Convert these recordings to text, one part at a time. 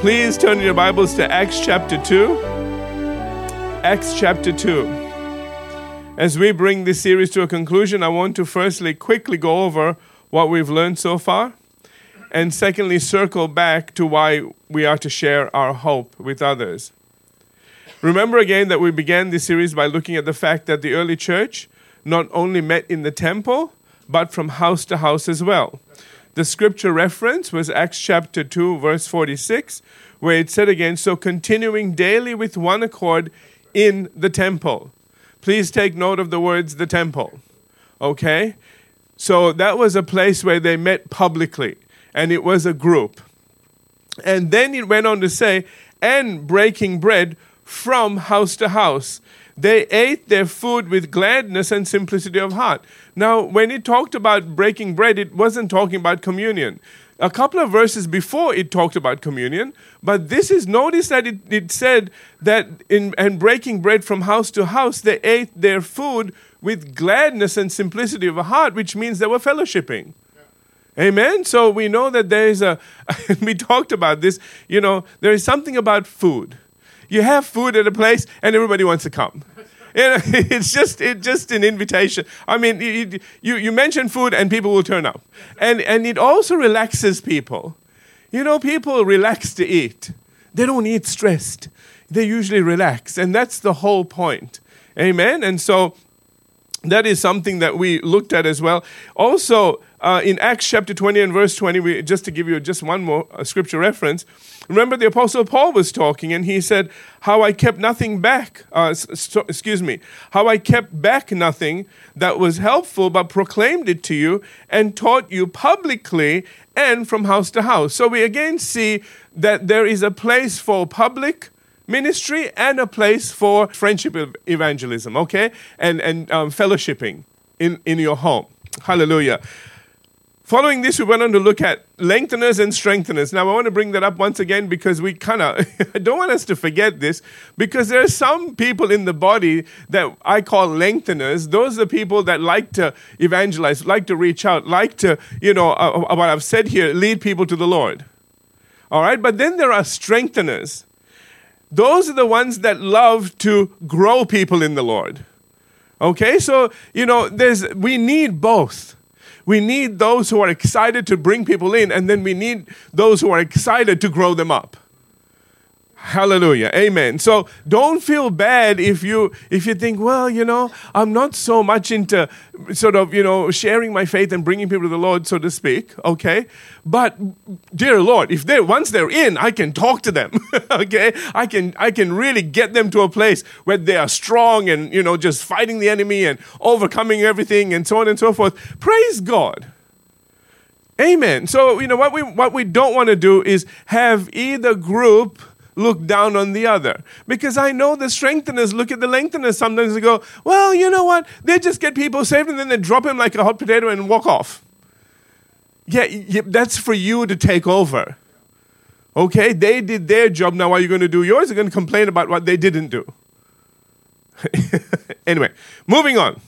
Please turn your Bibles to Acts chapter 2. Acts chapter 2. As we bring this series to a conclusion, I want to firstly quickly go over what we've learned so far, and secondly, circle back to why we are to share our hope with others. Remember again that we began this series by looking at the fact that the early church not only met in the temple, but from house to house as well. The scripture reference was Acts chapter 2, verse 46, where it said again, So continuing daily with one accord in the temple. Please take note of the words the temple. Okay? So that was a place where they met publicly, and it was a group. And then it went on to say, and breaking bread from house to house. They ate their food with gladness and simplicity of heart. Now, when it talked about breaking bread, it wasn't talking about communion. A couple of verses before it talked about communion, but this is notice that it, it said that in and breaking bread from house to house, they ate their food with gladness and simplicity of heart, which means they were fellowshipping. Amen. So we know that there is a, we talked about this, you know, there is something about food. You have food at a place and everybody wants to come. You know, it's just it's just an invitation. I mean, you, you, you mention food and people will turn up. And, and it also relaxes people. You know, people relax to eat. They don't eat stressed. They usually relax. And that's the whole point. Amen. And so that is something that we looked at as well. Also, uh, in Acts chapter 20 and verse 20, we, just to give you just one more uh, scripture reference, remember the Apostle Paul was talking and he said, How I kept nothing back, uh, st- excuse me, how I kept back nothing that was helpful, but proclaimed it to you and taught you publicly and from house to house. So we again see that there is a place for public ministry and a place for friendship evangelism, okay? And, and um, fellowshipping in, in your home. Hallelujah. Following this, we went on to look at lengtheners and strengtheners. Now, I want to bring that up once again because we kind of, I don't want us to forget this because there are some people in the body that I call lengtheners. Those are people that like to evangelize, like to reach out, like to, you know, uh, uh what I've said here, lead people to the Lord. All right, but then there are strengtheners. Those are the ones that love to grow people in the Lord. Okay, so, you know, there's, we need both. We need those who are excited to bring people in, and then we need those who are excited to grow them up. Hallelujah. Amen. So don't feel bad if you if you think, well, you know, I'm not so much into sort of, you know, sharing my faith and bringing people to the Lord, so to speak. Okay. But dear Lord, if they once they're in, I can talk to them. okay. I can I can really get them to a place where they are strong and, you know, just fighting the enemy and overcoming everything and so on and so forth. Praise God. Amen. So, you know, what we what we don't want to do is have either group look down on the other. Because I know the strengtheners look at the lengtheners sometimes and go, well, you know what? They just get people saved and then they drop him like a hot potato and walk off. Yeah, yeah that's for you to take over. Okay, they did their job. Now, are you going to do yours? You're going to complain about what they didn't do. anyway, moving on.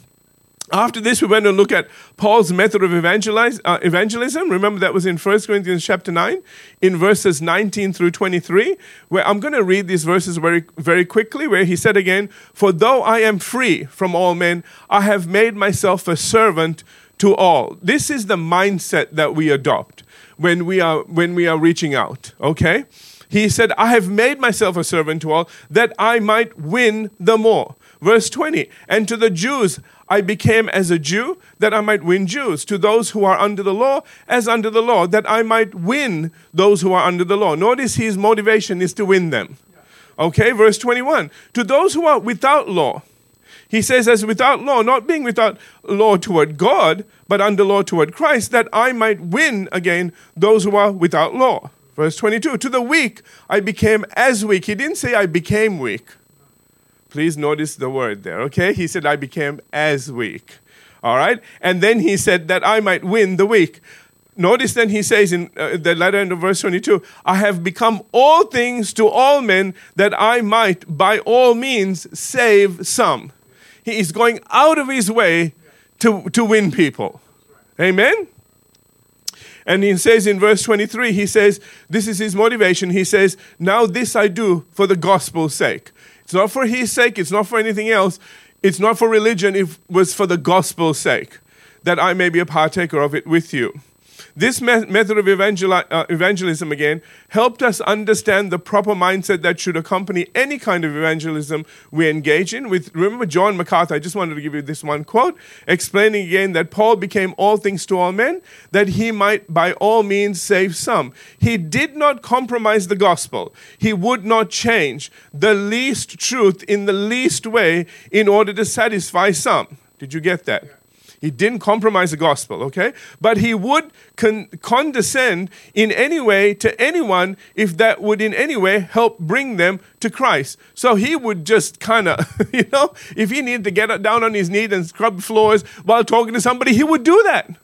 After this, we went to look at Paul's method of uh, evangelism. Remember, that was in 1 Corinthians chapter 9, in verses 19 through 23, where I'm going to read these verses very, very quickly, where he said again, For though I am free from all men, I have made myself a servant to all. This is the mindset that we adopt when we are, when we are reaching out, okay? He said, I have made myself a servant to all that I might win the more. Verse 20, and to the Jews, I became as a Jew that I might win Jews, to those who are under the law as under the law, that I might win those who are under the law. Notice his motivation is to win them. Okay, verse 21. To those who are without law, he says, as without law, not being without law toward God, but under law toward Christ, that I might win again those who are without law. Verse 22. To the weak, I became as weak. He didn't say I became weak. Please notice the word there, okay? He said, I became as weak. All right? And then he said that I might win the weak. Notice then he says in uh, the letter in verse 22 I have become all things to all men that I might by all means save some. He is going out of his way to, to win people. Amen? And he says in verse 23, he says, this is his motivation. He says, Now this I do for the gospel's sake. It's not for his sake, it's not for anything else. It's not for religion, it was for the gospel's sake, that I may be a partaker of it with you. This me- method of evangeli- uh, evangelism, again, helped us understand the proper mindset that should accompany any kind of evangelism we engage in. With Remember John MacArthur, I just wanted to give you this one quote, explaining again that Paul became all things to all men, that he might by all means save some. He did not compromise the gospel, he would not change the least truth in the least way in order to satisfy some. Did you get that? He didn't compromise the gospel, okay? But he would con- condescend in any way to anyone if that would in any way help bring them to Christ. So he would just kind of, you know, if he needed to get down on his knees and scrub floors while talking to somebody, he would do that.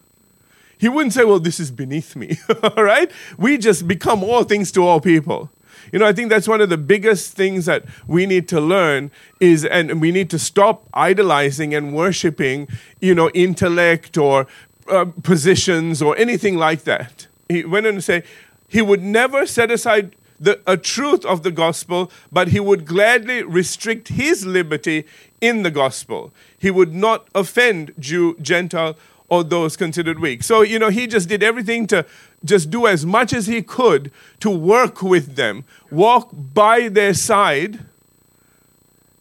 He wouldn't say, well, this is beneath me, all right? We just become all things to all people. You know, I think that's one of the biggest things that we need to learn is, and we need to stop idolizing and worshiping, you know, intellect or uh, positions or anything like that. He went on to say, he would never set aside the a truth of the gospel, but he would gladly restrict his liberty in the gospel. He would not offend Jew, Gentile, or those considered weak. So, you know, he just did everything to just do as much as he could to work with them, walk by their side,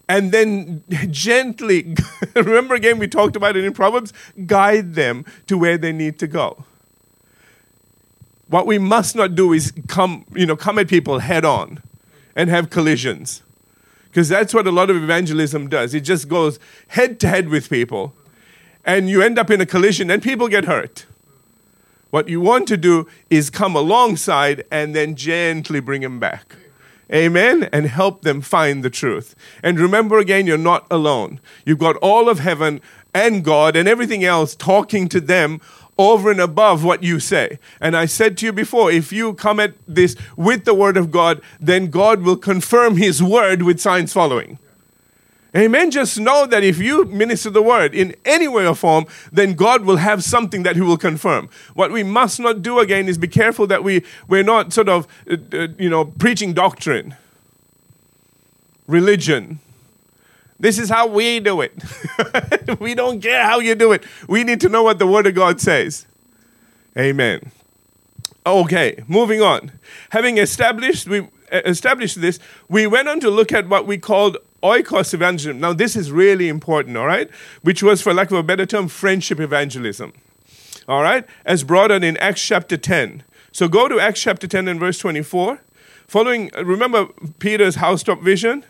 and then gently, remember again, we talked about it in Proverbs, guide them to where they need to go. What we must not do is come, you know, come at people head on and have collisions. Because that's what a lot of evangelism does. It just goes head to head with people. And you end up in a collision and people get hurt. What you want to do is come alongside and then gently bring them back. Amen. And help them find the truth. And remember again, you're not alone. You've got all of heaven and God and everything else talking to them over and above what you say. And I said to you before, if you come at this with the word of God, then God will confirm his word with signs following. Amen. Just know that if you minister the word in any way or form, then God will have something that He will confirm. What we must not do again is be careful that we, we're not sort of, uh, uh, you know, preaching doctrine, religion. This is how we do it. we don't care how you do it. We need to know what the Word of God says. Amen. Okay, moving on. Having established we established this, we went on to look at what we called oikos evangelism. Now, this is really important, all right? Which was, for lack of a better term, friendship evangelism. All right? As brought on in Acts chapter 10. So go to Acts chapter 10 and verse 24. Following, remember Peter's housetop vision?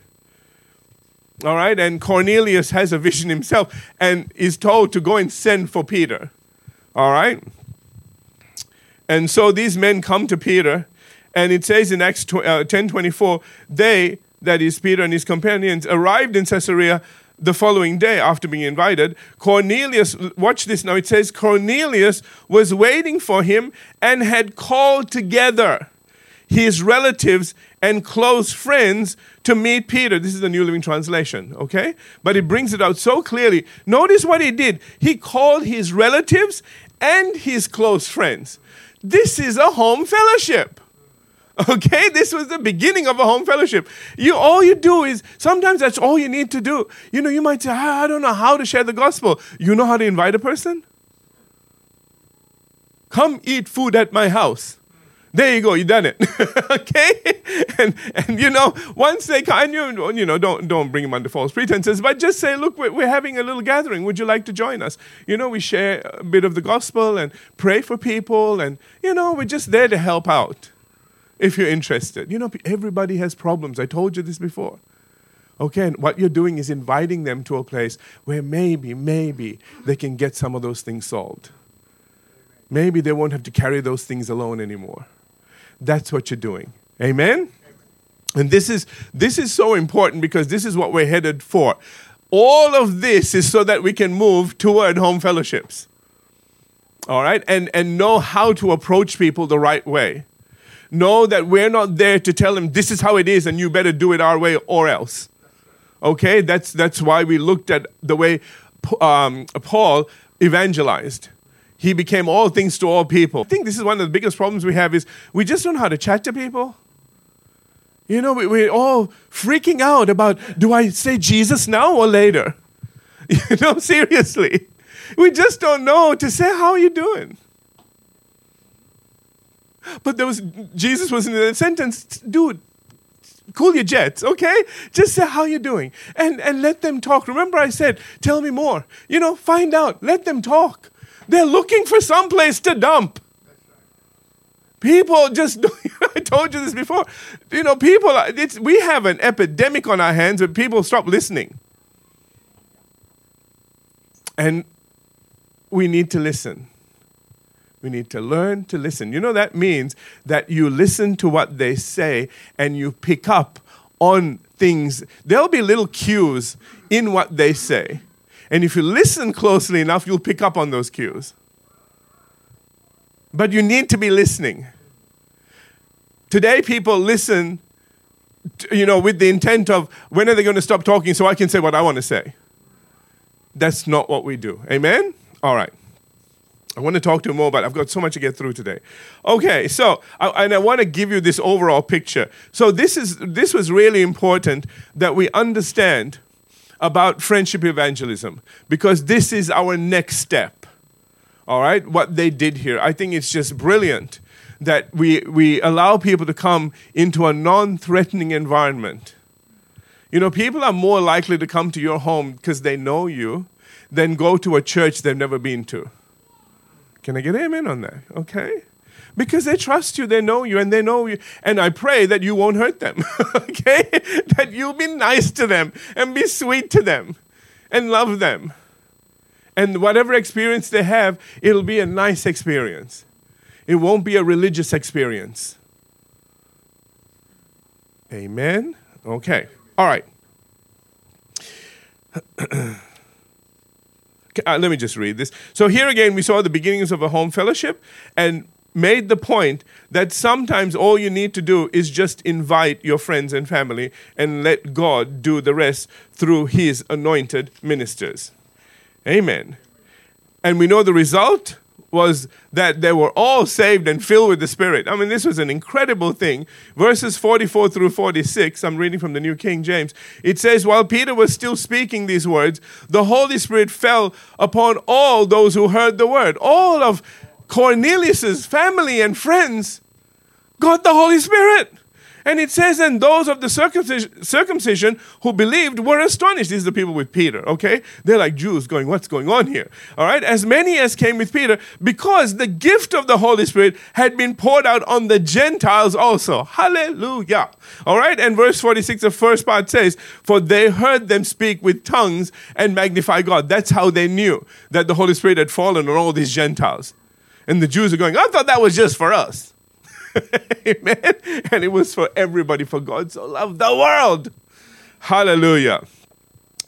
All right? And Cornelius has a vision himself and is told to go and send for Peter. All right? And so these men come to Peter, and it says in Acts 10 uh, 24, they, that is, Peter and his companions, arrived in Caesarea the following day after being invited. Cornelius, watch this now, it says Cornelius was waiting for him and had called together his relatives and close friends to meet Peter. This is the New Living Translation, okay? But it brings it out so clearly. Notice what he did. He called his relatives and his close friends. This is a home fellowship. Okay, this was the beginning of a home fellowship. You all you do is sometimes that's all you need to do. You know, you might say, I don't know how to share the gospel. You know how to invite a person? Come eat food at my house. There you go, you done it. okay? And and you know, once they kind you you know, don't don't bring them under false pretenses, but just say, look, we're, we're having a little gathering. Would you like to join us? You know, we share a bit of the gospel and pray for people, and you know, we're just there to help out if you're interested. You know, everybody has problems. I told you this before. Okay, and what you're doing is inviting them to a place where maybe, maybe they can get some of those things solved. Maybe they won't have to carry those things alone anymore. That's what you're doing. Amen? And this is this is so important because this is what we're headed for. All of this is so that we can move toward home fellowships. All right? And and know how to approach people the right way. Know that we're not there to tell them this is how it is and you better do it our way or else. Okay, that's, that's why we looked at the way um, Paul evangelized. he became all things to all people. I think this is one of the biggest problems we have is we just don't know how to chat to people. You know, we, we're all freaking out about do I say Jesus now or later? You know, seriously. We just don't know to say, How are you doing? But there was Jesus was in the sentence, dude, cool your jets, okay? Just say how you're doing and, and let them talk. Remember I said, tell me more. You know, find out. Let them talk. They're looking for some place to dump. People just, I told you this before. You know, people, it's, we have an epidemic on our hands where people stop listening. And we need to listen. We need to learn to listen. You know, that means that you listen to what they say and you pick up on things. There'll be little cues in what they say. And if you listen closely enough, you'll pick up on those cues. But you need to be listening. Today, people listen, to, you know, with the intent of when are they going to stop talking so I can say what I want to say. That's not what we do. Amen? All right. I want to talk to you more, but I've got so much to get through today. Okay, so I, and I want to give you this overall picture. So this is this was really important that we understand about friendship evangelism because this is our next step. All right, what they did here, I think it's just brilliant that we we allow people to come into a non-threatening environment. You know, people are more likely to come to your home because they know you than go to a church they've never been to. Can I get amen on that? Okay? Because they trust you, they know you, and they know you. And I pray that you won't hurt them. okay? That you'll be nice to them and be sweet to them and love them. And whatever experience they have, it'll be a nice experience. It won't be a religious experience. Amen? Okay. All right. uh, let me just read this. So here again, we saw the beginnings of a home fellowship and made the point that sometimes all you need to do is just invite your friends and family and let God do the rest through his anointed ministers. Amen. And we know the result was that they were all saved and filled with the Spirit. I mean, this was an incredible thing. Verses 44 through 46, I'm reading from the New King James. It says, While Peter was still speaking these words, the Holy Spirit fell upon all those who heard the word. All of Cornelius's family and friends got the Holy Spirit. And it says, and those of the circumcision, circumcision who believed were astonished. These are the people with Peter, okay? They're like Jews going, what's going on here? All right? As many as came with Peter, because the gift of the Holy Spirit had been poured out on the Gentiles also. Hallelujah. All right? And verse 46, the first part says, For they heard them speak with tongues and magnify God. That's how they knew that the Holy Spirit had fallen on all these Gentiles. And the Jews are going, I thought that was just for us. Amen. And it was for everybody, for God so loved the world. Hallelujah.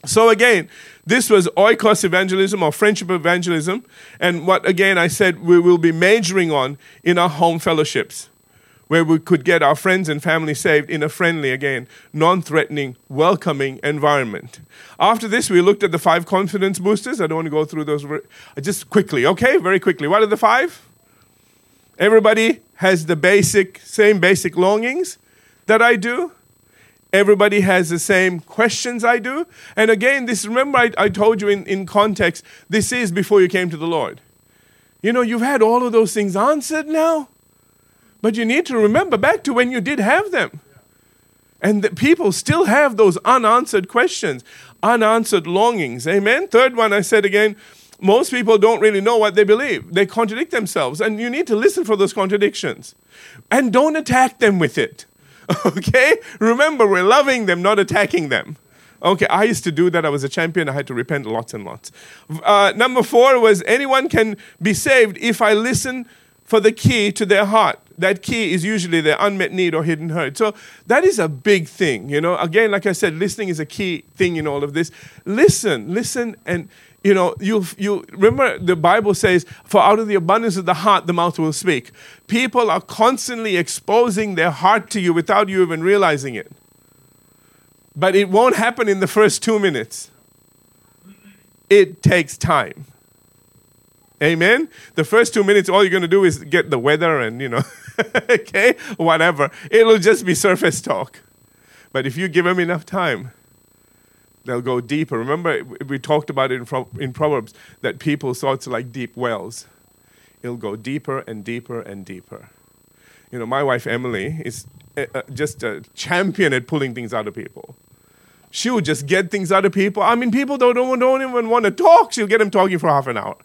So again, this was oikos evangelism or friendship evangelism. And what again I said we will be majoring on in our home fellowships, where we could get our friends and family saved in a friendly, again, non threatening, welcoming environment. After this, we looked at the five confidence boosters. I don't want to go through those just quickly, okay? Very quickly. What are the five? Everybody has the basic, same basic longings that I do. Everybody has the same questions I do. And again, this remember I, I told you in, in context, this is before you came to the Lord. You know, you've had all of those things answered now, but you need to remember back to when you did have them. And the people still have those unanswered questions, unanswered longings. Amen. Third one, I said again, most people don't really know what they believe. They contradict themselves, and you need to listen for those contradictions. And don't attack them with it. Okay? Remember, we're loving them, not attacking them. Okay, I used to do that. I was a champion. I had to repent lots and lots. Uh, number four was anyone can be saved if I listen for the key to their heart. That key is usually their unmet need or hidden hurt. So that is a big thing. You know, again, like I said, listening is a key thing in all of this. Listen, listen, and you know, you, you remember the Bible says, for out of the abundance of the heart, the mouth will speak. People are constantly exposing their heart to you without you even realizing it. But it won't happen in the first two minutes, it takes time. Amen. The first two minutes, all you're going to do is get the weather and, you know, okay, whatever. It'll just be surface talk. But if you give them enough time, they'll go deeper. Remember, we talked about it in, in Proverbs that people thoughts like deep wells. It'll go deeper and deeper and deeper. You know, my wife Emily is uh, uh, just a champion at pulling things out of people. She'll just get things out of people. I mean, people don't, don't, don't even want to talk. She'll get them talking for half an hour.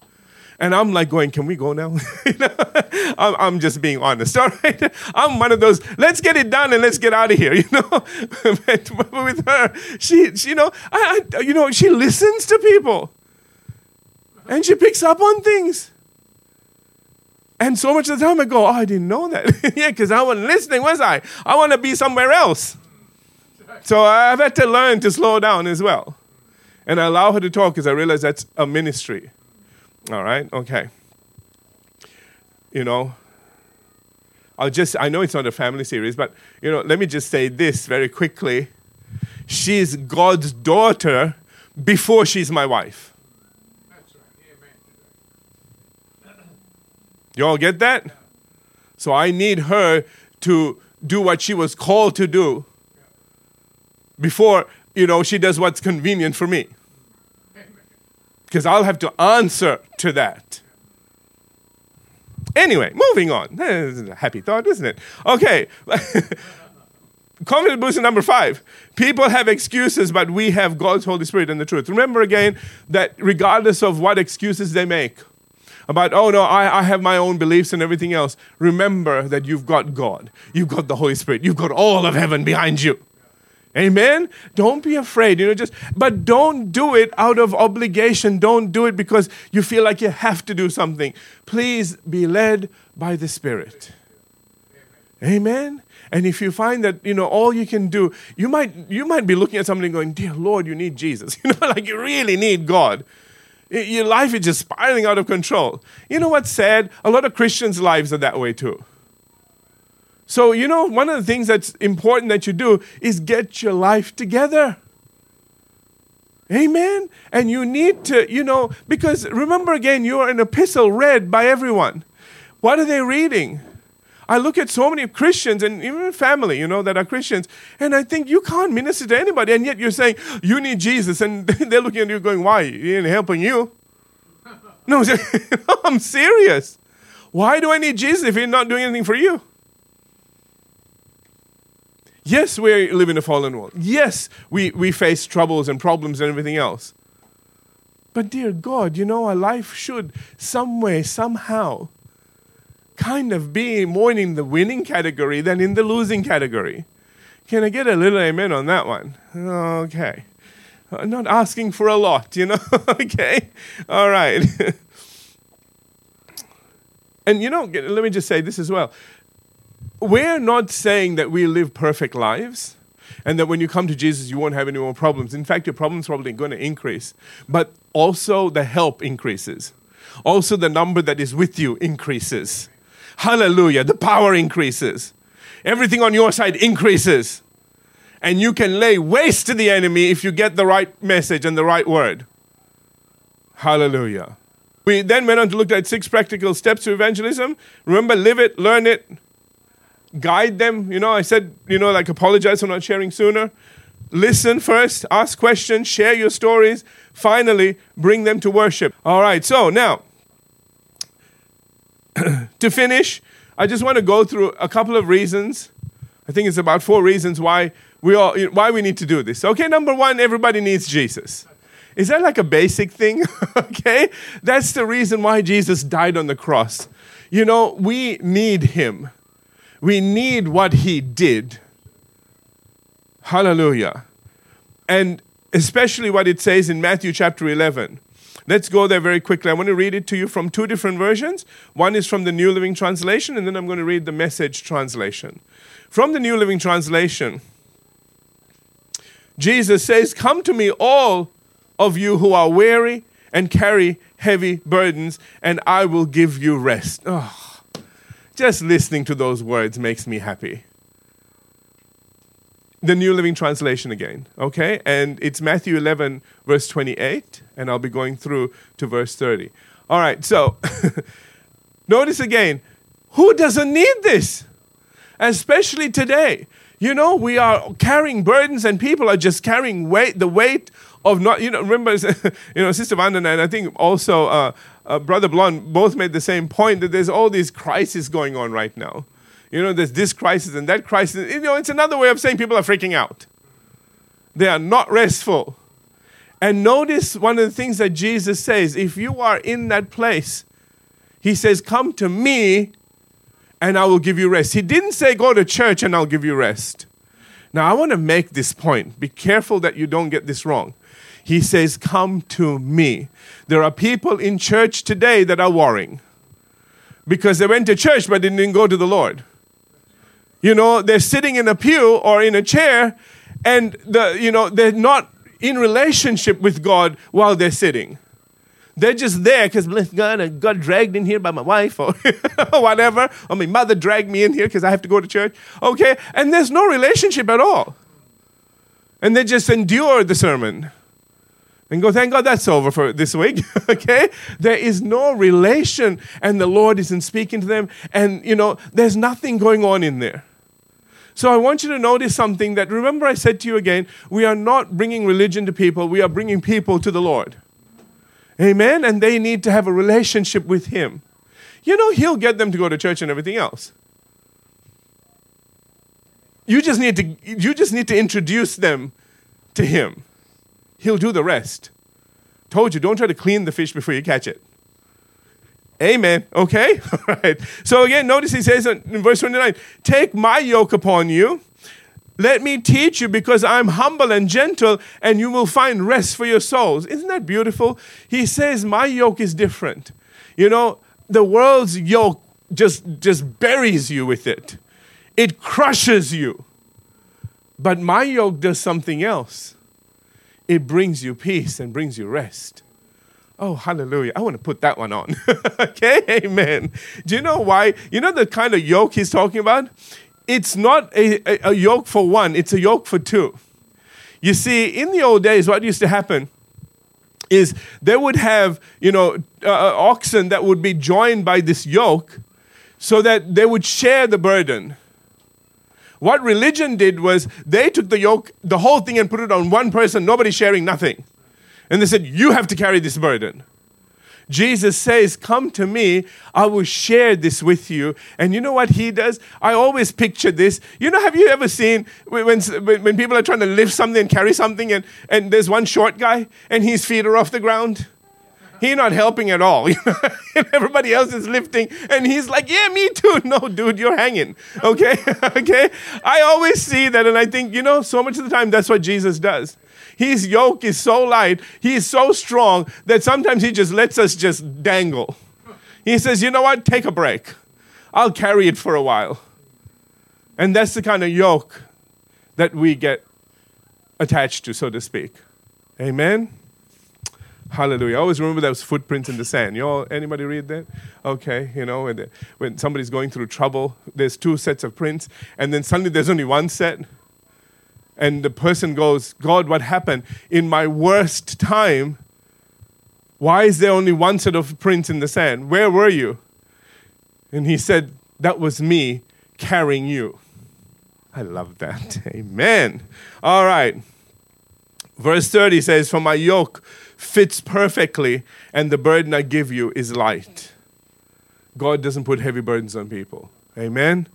And I'm like going, can we go now? I'm, I'm, just being honest, all right? I'm one of those, let's get it done and let's get out of here, you know? but with her, she, she you know, I, I, you know, she listens to people. And she picks up on things. And so much of the time I go, oh, I didn't know that. yeah, because I wasn't listening, was I? I want to be somewhere else. So I've had to learn to slow down as well. And I allow her to talk because I realize that's a ministry. All right? Okay. You know, I'll just, I know it's not a family series, but, you know, let me just say this very quickly. She's God's daughter before she's my wife. That's right. You all get that? So I need her to do what she was called to do before, you know, she does what's convenient for me. Because I'll have to answer to that. Anyway, moving on. That's a happy thought, isn't it? Okay. Confidence booster number five. People have excuses, but we have God's Holy Spirit and the truth. Remember again that regardless of what excuses they make, about, oh no, I, I have my own beliefs and everything else, remember that you've got God. You've got the Holy Spirit. You've got all of heaven behind you. Amen. Don't be afraid, you know, just but don't do it out of obligation. Don't do it because you feel like you have to do something. Please be led by the Spirit. Amen. And if you find that, you know, all you can do, you might you might be looking at somebody going, "Dear Lord, you need Jesus." You know, like you really need God. Your life is just spiraling out of control. You know what's sad? A lot of Christians' lives are that way too. So, you know, one of the things that's important that you do is get your life together. Amen. And you need to, you know, because remember again, you're an epistle read by everyone. What are they reading? I look at so many Christians and even family, you know, that are Christians, and I think you can't minister to anybody, and yet you're saying you need Jesus, and they're looking at you going, "Why? He ain't helping you." no, I'm serious. Why do I need Jesus if he's not doing anything for you? Yes, we live in a fallen world. Yes, we, we face troubles and problems and everything else. But dear God, you know, our life should some way, somehow, kind of be more in the winning category than in the losing category. Can I get a little amen on that one? Okay. I'm not asking for a lot, you know? okay. All right. and you know, let me just say this as well we're not saying that we live perfect lives and that when you come to Jesus, you won't have any more problems. In fact, your problems probably going to increase. But also, the help increases. Also, the number that is with you increases. Hallelujah. The power increases. Everything on your side increases. And you can lay waste to the enemy if you get the right message and the right word. Hallelujah. We then went on to look at six practical steps to evangelism. Remember, live it, learn it, guide them. You know, I said, you know, like apologize for not sharing sooner. Listen first, ask questions, share your stories. Finally, bring them to worship. All right, so now, to finish, I just want to go through a couple of reasons. I think it's about four reasons why we all why we need to do this. Okay, number one, everybody needs Jesus. Is that like a basic thing? okay, that's the reason why Jesus died on the cross. You know, we need him. We need what he did. Hallelujah. And especially what it says in Matthew chapter 11. Let's go there very quickly. I want to read it to you from two different versions. One is from the New Living Translation, and then I'm going to read the Message Translation. From the New Living Translation, Jesus says, Come to me, all of you who are weary and carry heavy burdens, and I will give you rest. Oh. Just listening to those words makes me happy. The New Living Translation again, okay? And it's Matthew 11, verse 28, and I'll be going through to verse 30. All right, so notice again who doesn't need this? Especially today. You know, we are carrying burdens and people are just carrying weight, the weight of not, you know, remember, you know, Sister Vanda and I think also uh, uh, Brother Blond both made the same point that there's all these crises going on right now. You know, there's this crisis and that crisis. You know, it's another way of saying people are freaking out. They are not restful. And notice one of the things that Jesus says if you are in that place, he says, Come to me and I will give you rest. He didn't say, Go to church and I'll give you rest. Now, I want to make this point. Be careful that you don't get this wrong. He says, Come to me. There are people in church today that are worrying because they went to church but didn't go to the Lord. You know, they're sitting in a pew or in a chair and the, you know, they're not in relationship with God while they're sitting. They're just there because bless God, I got dragged in here by my wife or whatever, or my mother dragged me in here because I have to go to church. Okay, and there's no relationship at all. And they just endure the sermon and go, thank God that's over for this week. okay? There is no relation, and the Lord isn't speaking to them, and you know, there's nothing going on in there. So I want you to notice something that remember I said to you again, we are not bringing religion to people, we are bringing people to the Lord. Amen? And they need to have a relationship with Him. You know, He'll get them to go to church and everything else. You just need to, you just need to introduce them to Him. He'll do the rest. Told you, don't try to clean the fish before you catch it. Amen. Okay? All right. So again, notice he says in verse 29 Take my yoke upon you. Let me teach you because I'm humble and gentle, and you will find rest for your souls. Isn't that beautiful? He says, My yoke is different. You know, the world's yoke just, just buries you with it, it crushes you. But my yoke does something else it brings you peace and brings you rest. Oh, hallelujah. I want to put that one on. okay, amen. Do you know why? You know the kind of yoke he's talking about? It's not a, a, a, yoke for one, it's a yoke for two. You see, in the old days, what used to happen is they would have, you know, uh, uh oxen that would be joined by this yoke so that they would share the burden. What religion did was they took the yoke, the whole thing, and put it on one person, nobody sharing nothing. And they said, You have to carry this burden. Jesus says, Come to me, I will share this with you. And you know what he does? I always picture this. You know, have you ever seen when, when people are trying to lift something and carry something, and, and there's one short guy and his feet are off the ground? He's not helping at all. Everybody else is lifting, and he's like, "Yeah, me too." No, dude, you're hanging. Okay, okay. I always see that, and I think, you know, so much of the time, that's what Jesus does. His yoke is so light, he is so strong that sometimes he just lets us just dangle. He says, "You know what? Take a break. I'll carry it for a while." And that's the kind of yoke that we get attached to, so to speak. Amen. Hallelujah. I always remember those footprints in the sand. You all, anybody read that? Okay, you know, when, when somebody's going through trouble, there's two sets of prints, and then suddenly there's only one set. And the person goes, God, what happened? In my worst time, why is there only one set of prints in the sand? Where were you? And he said, That was me carrying you. I love that. Amen. All right. Verse 30 says, For my yoke fits perfectly, and the burden I give you is light. God doesn't put heavy burdens on people. Amen.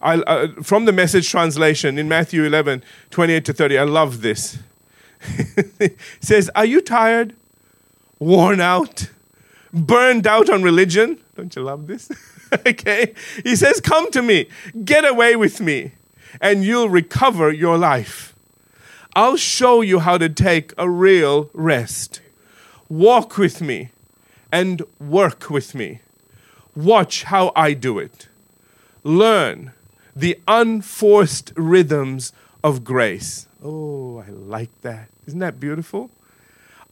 I, uh, from the message translation in Matthew 11, 28 to 30, I love this. it says, Are you tired, worn out, burned out on religion? Don't you love this? okay. He says, Come to me, get away with me, and you'll recover your life. I'll show you how to take a real rest. Walk with me and work with me. Watch how I do it. Learn the unforced rhythms of grace. Oh, I like that. Isn't that beautiful?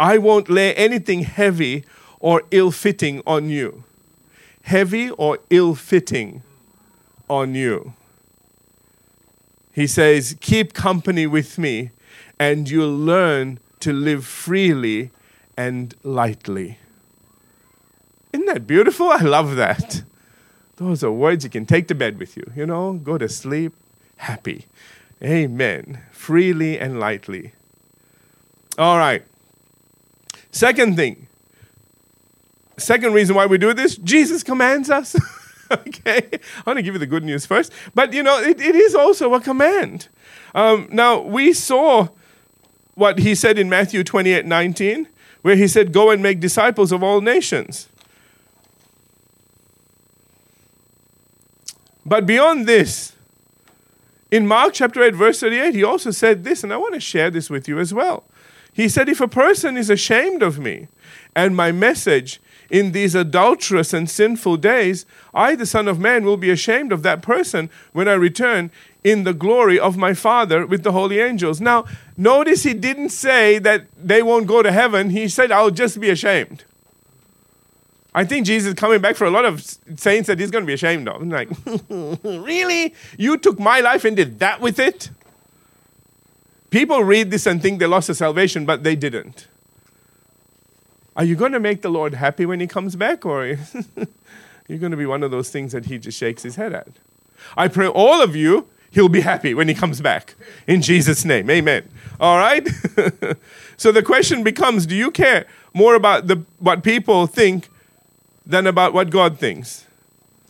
I won't lay anything heavy or ill fitting on you. Heavy or ill fitting on you. He says, Keep company with me, and you'll learn to live freely and lightly. Isn't that beautiful? I love that. Those are words you can take to bed with you. You know, go to sleep happy. Amen. Freely and lightly. All right. Second thing. Second reason why we do this Jesus commands us. okay. I want to give you the good news first. But, you know, it, it is also a command. Um, now, we saw what he said in Matthew 28 19, where he said, Go and make disciples of all nations. But beyond this, in Mark chapter 8, verse 38, he also said this, and I want to share this with you as well. He said, If a person is ashamed of me and my message in these adulterous and sinful days, I, the Son of Man, will be ashamed of that person when I return in the glory of my Father with the holy angels. Now, notice he didn't say that they won't go to heaven. He said, I'll just be ashamed. I think Jesus is coming back for a lot of saints that he's going to be ashamed of. I'm like, really? You took my life and did that with it? People read this and think they lost their salvation, but they didn't. Are you going to make the Lord happy when he comes back, or you're going to be one of those things that he just shakes his head at? I pray all of you, he'll be happy when he comes back. In Jesus' name, amen. All right? so the question becomes do you care more about the, what people think than about what God thinks?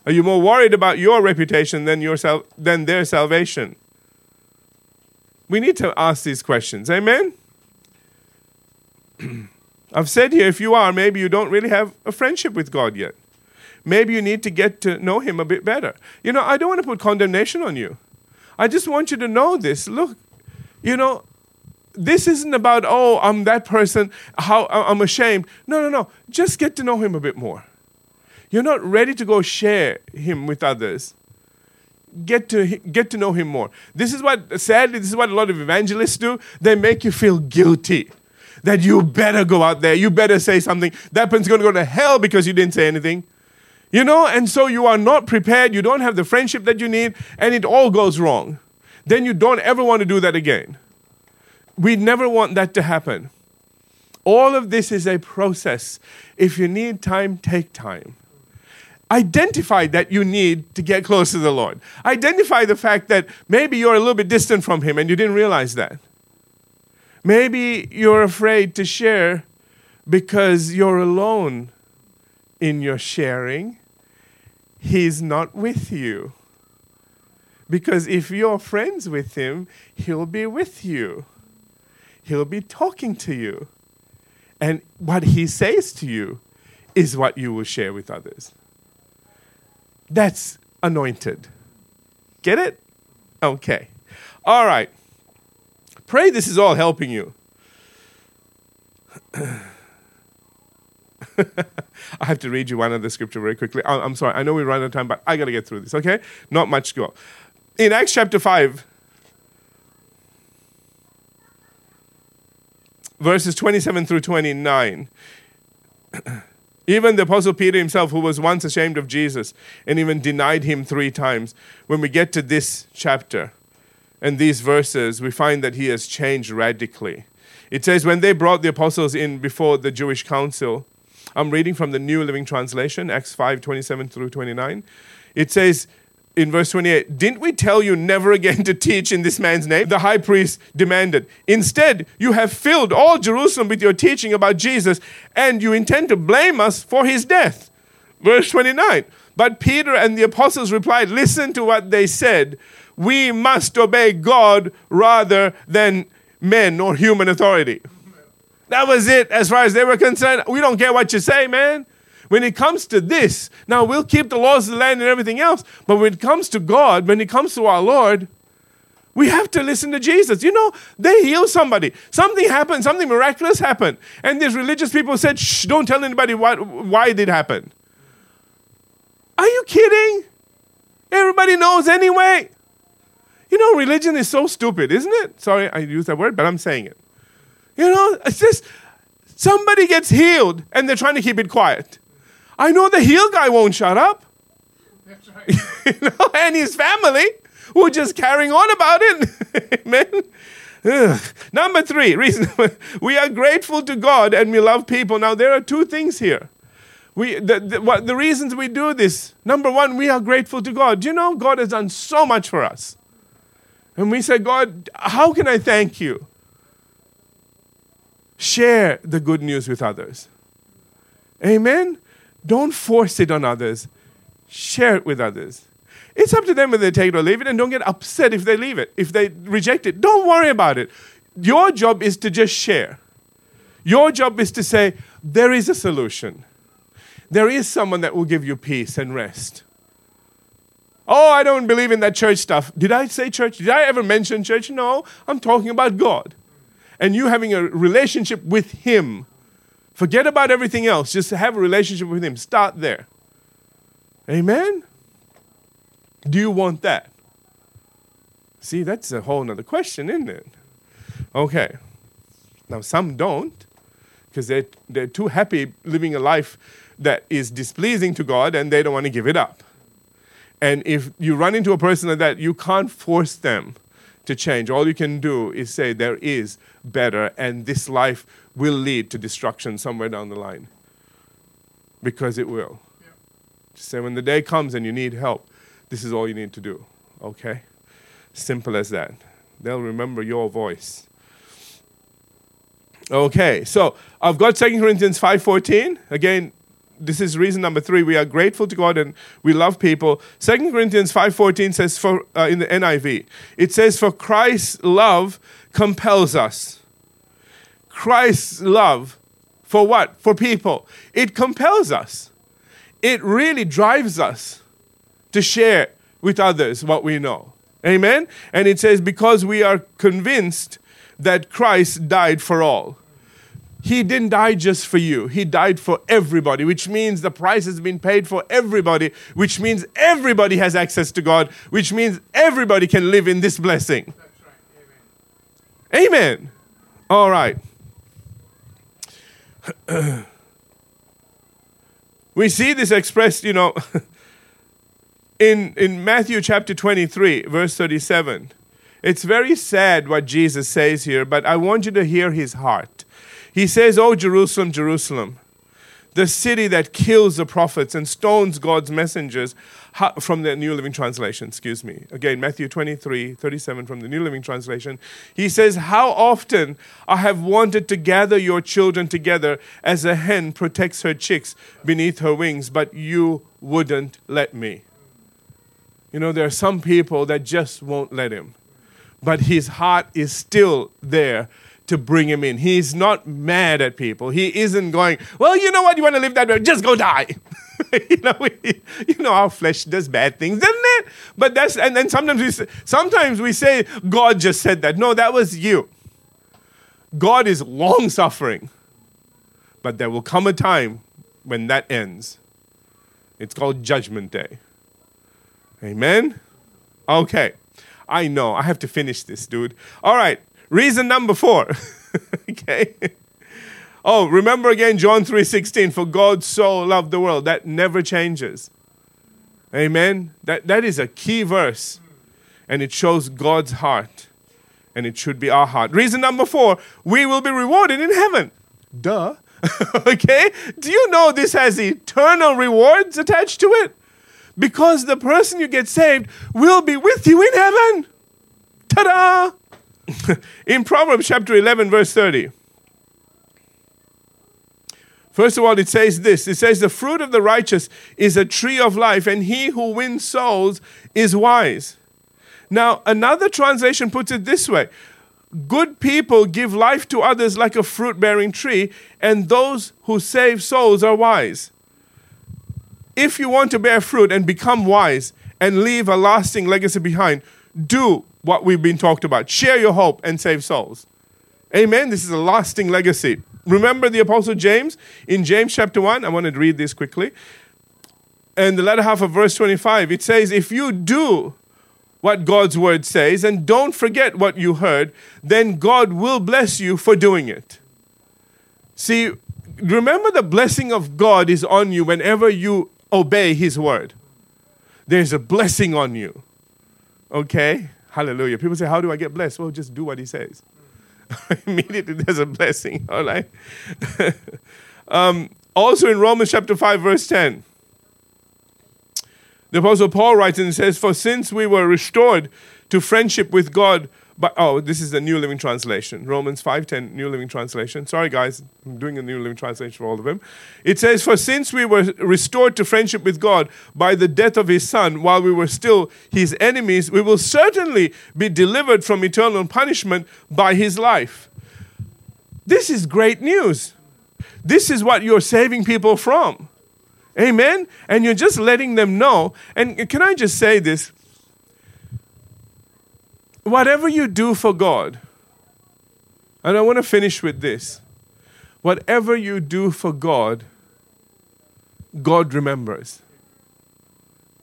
Are you more worried about your reputation than, your than their salvation? We need to ask these questions. Amen? I've said here, if you are, maybe you don't really have a friendship with God yet. Maybe you need to get to know Him a bit better. You know, I don't want to put condemnation on you. I just want you to know this. Look, you know, this isn't about, oh, I'm that person, how I'm ashamed. No, no, no. Just get to know Him a bit more. You're not ready to go share Him with others. Get to, get to know Him more. This is what, sadly, this is what a lot of evangelists do. They make you feel guilty that you better go out there, you better say something. That person's going to go to hell because you didn't say anything. You know, and so you are not prepared, you don't have the friendship that you need, and it all goes wrong. Then you don't ever want to do that again. We never want that to happen. All of this is a process. If you need time, take time. Identify that you need to get close to the Lord. Identify the fact that maybe you're a little bit distant from Him and you didn't realize that. Maybe you're afraid to share because you're alone in your sharing. He's not with you. Because if you're friends with him, he'll be with you. He'll be talking to you. And what he says to you is what you will share with others. That's anointed. Get it? Okay. All right. Pray this is all helping you. I have to read you one of the scripture very quickly. I'm sorry, I know we run out of time, but I got to get through this, okay? Not much go. In Acts chapter 5, verses 27 through 29, even the Apostle Peter himself, who was once ashamed of Jesus and even denied him three times, when we get to this chapter, and these verses, we find that he has changed radically. It says, When they brought the apostles in before the Jewish council, I'm reading from the New Living Translation, Acts 5 27 through 29. It says, in verse 28, didn't we tell you never again to teach in this man's name? The high priest demanded. Instead, you have filled all Jerusalem with your teaching about Jesus, and you intend to blame us for his death. Verse 29. But Peter and the apostles replied, Listen to what they said we must obey God rather than men or human authority. That was it as far as they were concerned. We don't care what you say, man. When it comes to this, now we'll keep the laws of the land and everything else, but when it comes to God, when it comes to our Lord, we have to listen to Jesus. You know, they heal somebody. Something happened, something miraculous happened. And these religious people said, shh, don't tell anybody why, why it did happen. Are you kidding? Everybody knows anyway. You know, religion is so stupid, isn't it? Sorry, I use that word, but I'm saying it. You know, it's just somebody gets healed and they're trying to keep it quiet. I know the healed guy won't shut up. That's right. you know, and his family who are just carrying on about it. Amen. Ugh. Number three, reason we are grateful to God and we love people. Now, there are two things here. We, the, the, what, the reasons we do this number one, we are grateful to God. Do you know God has done so much for us? And we say, God, how can I thank you? Share the good news with others. Amen? Don't force it on others, share it with others. It's up to them whether they take it or leave it, and don't get upset if they leave it. If they reject it, don't worry about it. Your job is to just share. Your job is to say, there is a solution. There is someone that will give you peace and rest. Oh, I don't believe in that church stuff. Did I say church? Did I ever mention church? No, I'm talking about God. And you having a relationship with Him. Forget about everything else. Just have a relationship with Him. Start there. Amen? Do you want that? See, that's a whole other question, isn't it? Okay. Now, some don't because they're, they're too happy living a life that is displeasing to God and they don't want to give it up. And if you run into a person like that, you can't force them to change. All you can do is say there is better, and this life will lead to destruction somewhere down the line. Because it will. Yeah. Say when the day comes and you need help, this is all you need to do. Okay? Simple as that. They'll remember your voice. Okay, so I've got 2 Corinthians 5.14. Again, this is reason number three. We are grateful to God and we love people. Second Corinthians 5.14 says for, uh, in the NIV, it says, For Christ's love compels us. Christ's love for what? For people. It compels us. It really drives us to share with others what we know. Amen? And it says, Because we are convinced that Christ died for all. He didn't die just for you. He died for everybody, which means the price has been paid for everybody, which means everybody has access to God, which means everybody can live in this blessing. Right. Amen. Amen. All right. we see this expressed, you know, in, in Matthew chapter 23, verse 37. It's very sad what Jesus says here, but I want you to hear his heart. He says, Oh, Jerusalem, Jerusalem, the city that kills the prophets and stones God's messengers, from the New Living Translation, excuse me. Again, Matthew 23, 37 from the New Living Translation. He says, How often I have wanted to gather your children together as a hen protects her chicks beneath her wings, but you wouldn't let me. You know, there are some people that just won't let him, but his heart is still there to bring him in. He's not mad at people. He isn't going, well, you know what, you want to live that way, just go die. you know, we, you know, our flesh does bad things, doesn't it? But that's and then sometimes we say, sometimes we say God just said that. No, that was you. God is long suffering, but there will come a time when that ends. It's called Judgment Day. Amen. Okay. I know. I have to finish this, dude. All right. Reason number four. okay. Oh, remember again John 3:16 for God so loved the world that never changes. Amen. That that is a key verse and it shows God's heart and it should be our heart. Reason number 4, we will be rewarded in heaven. Duh. okay? Do you know this has eternal rewards attached to it? Because the person you get saved will be with you in heaven. Ta-da! in Proverbs chapter 11, verse 30. First of all, it says this it says, The fruit of the righteous is a tree of life, and he who wins souls is wise. Now, another translation puts it this way Good people give life to others like a fruit bearing tree, and those who save souls are wise. If you want to bear fruit and become wise and leave a lasting legacy behind, do what we've been talked about. Share your hope and save souls. Amen. This is a lasting legacy. Remember the Apostle James in James chapter 1? I want to read this quickly. And the latter half of verse 25, it says, If you do what God's word says and don't forget what you heard, then God will bless you for doing it. See, remember the blessing of God is on you whenever you obey his word. There's a blessing on you. Okay? Hallelujah. People say, How do I get blessed? Well, just do what he says. Immediately there's a blessing. All right. um, Also in Romans chapter 5, verse 10. The Apostle Paul writes and says, For since we were restored to friendship with God but oh, this is the New Living Translation, Romans 5:10 New Living Translation. Sorry guys, I'm doing a New Living Translation for all of them. It says, "For since we were restored to friendship with God by the death of his son while we were still his enemies, we will certainly be delivered from eternal punishment by his life." This is great news. This is what you're saving people from. Amen? And you're just letting them know. And can I just say this? Whatever you do for God, and I want to finish with this whatever you do for God, God remembers,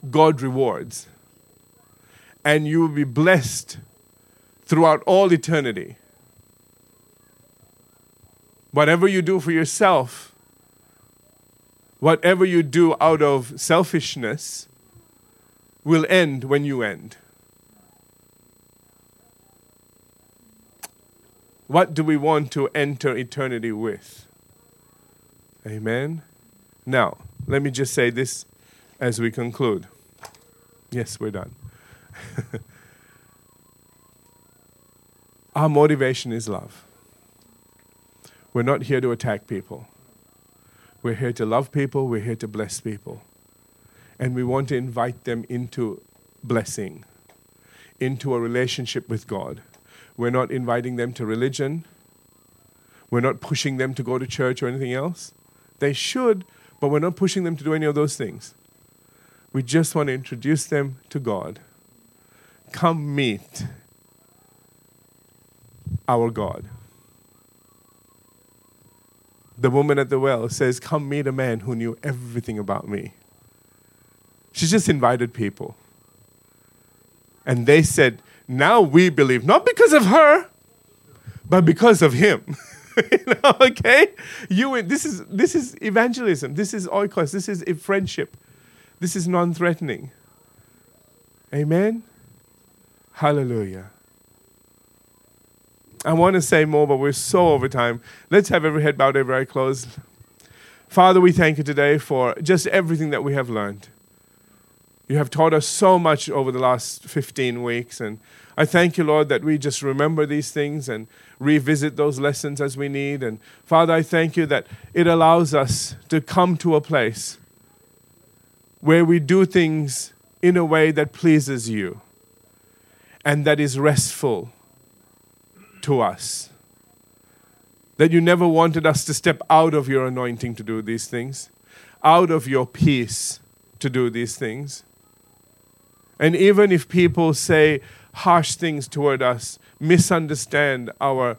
God rewards, and you will be blessed throughout all eternity. Whatever you do for yourself, whatever you do out of selfishness, will end when you end. What do we want to enter eternity with? Amen. Now, let me just say this as we conclude. Yes, we're done. Our motivation is love. We're not here to attack people. We're here to love people, we're here to bless people. And we want to invite them into blessing, into a relationship with God. We're not inviting them to religion. We're not pushing them to go to church or anything else. They should, but we're not pushing them to do any of those things. We just want to introduce them to God. Come meet our God. The woman at the well says, Come meet a man who knew everything about me. She just invited people. And they said, now we believe, not because of her, but because of him. you know, okay? You this is this is evangelism. This is oikos. This is friendship. This is non-threatening. Amen. Hallelujah. I want to say more, but we're so over time. Let's have every head bowed, every eye closed. Father, we thank you today for just everything that we have learned. You have taught us so much over the last 15 weeks, and I thank you, Lord, that we just remember these things and revisit those lessons as we need. And Father, I thank you that it allows us to come to a place where we do things in a way that pleases you and that is restful to us. That you never wanted us to step out of your anointing to do these things, out of your peace to do these things. And even if people say harsh things toward us, misunderstand our,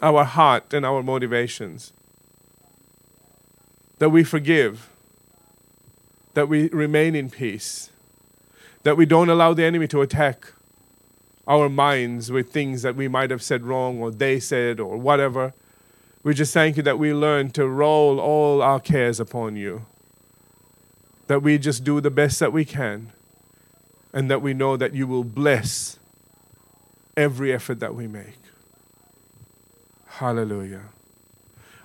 our heart and our motivations, that we forgive, that we remain in peace, that we don't allow the enemy to attack our minds with things that we might have said wrong or they said or whatever. We just thank you that we learn to roll all our cares upon you that we just do the best that we can and that we know that you will bless every effort that we make. Hallelujah.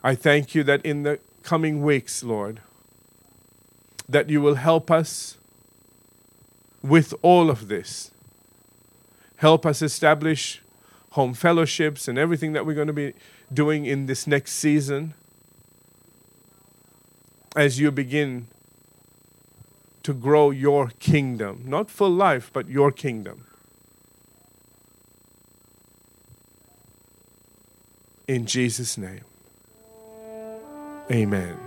I thank you that in the coming weeks, Lord, that you will help us with all of this. Help us establish home fellowships and everything that we're going to be doing in this next season as you begin to grow your kingdom. Not for life, but your kingdom. In Jesus' name. Amen.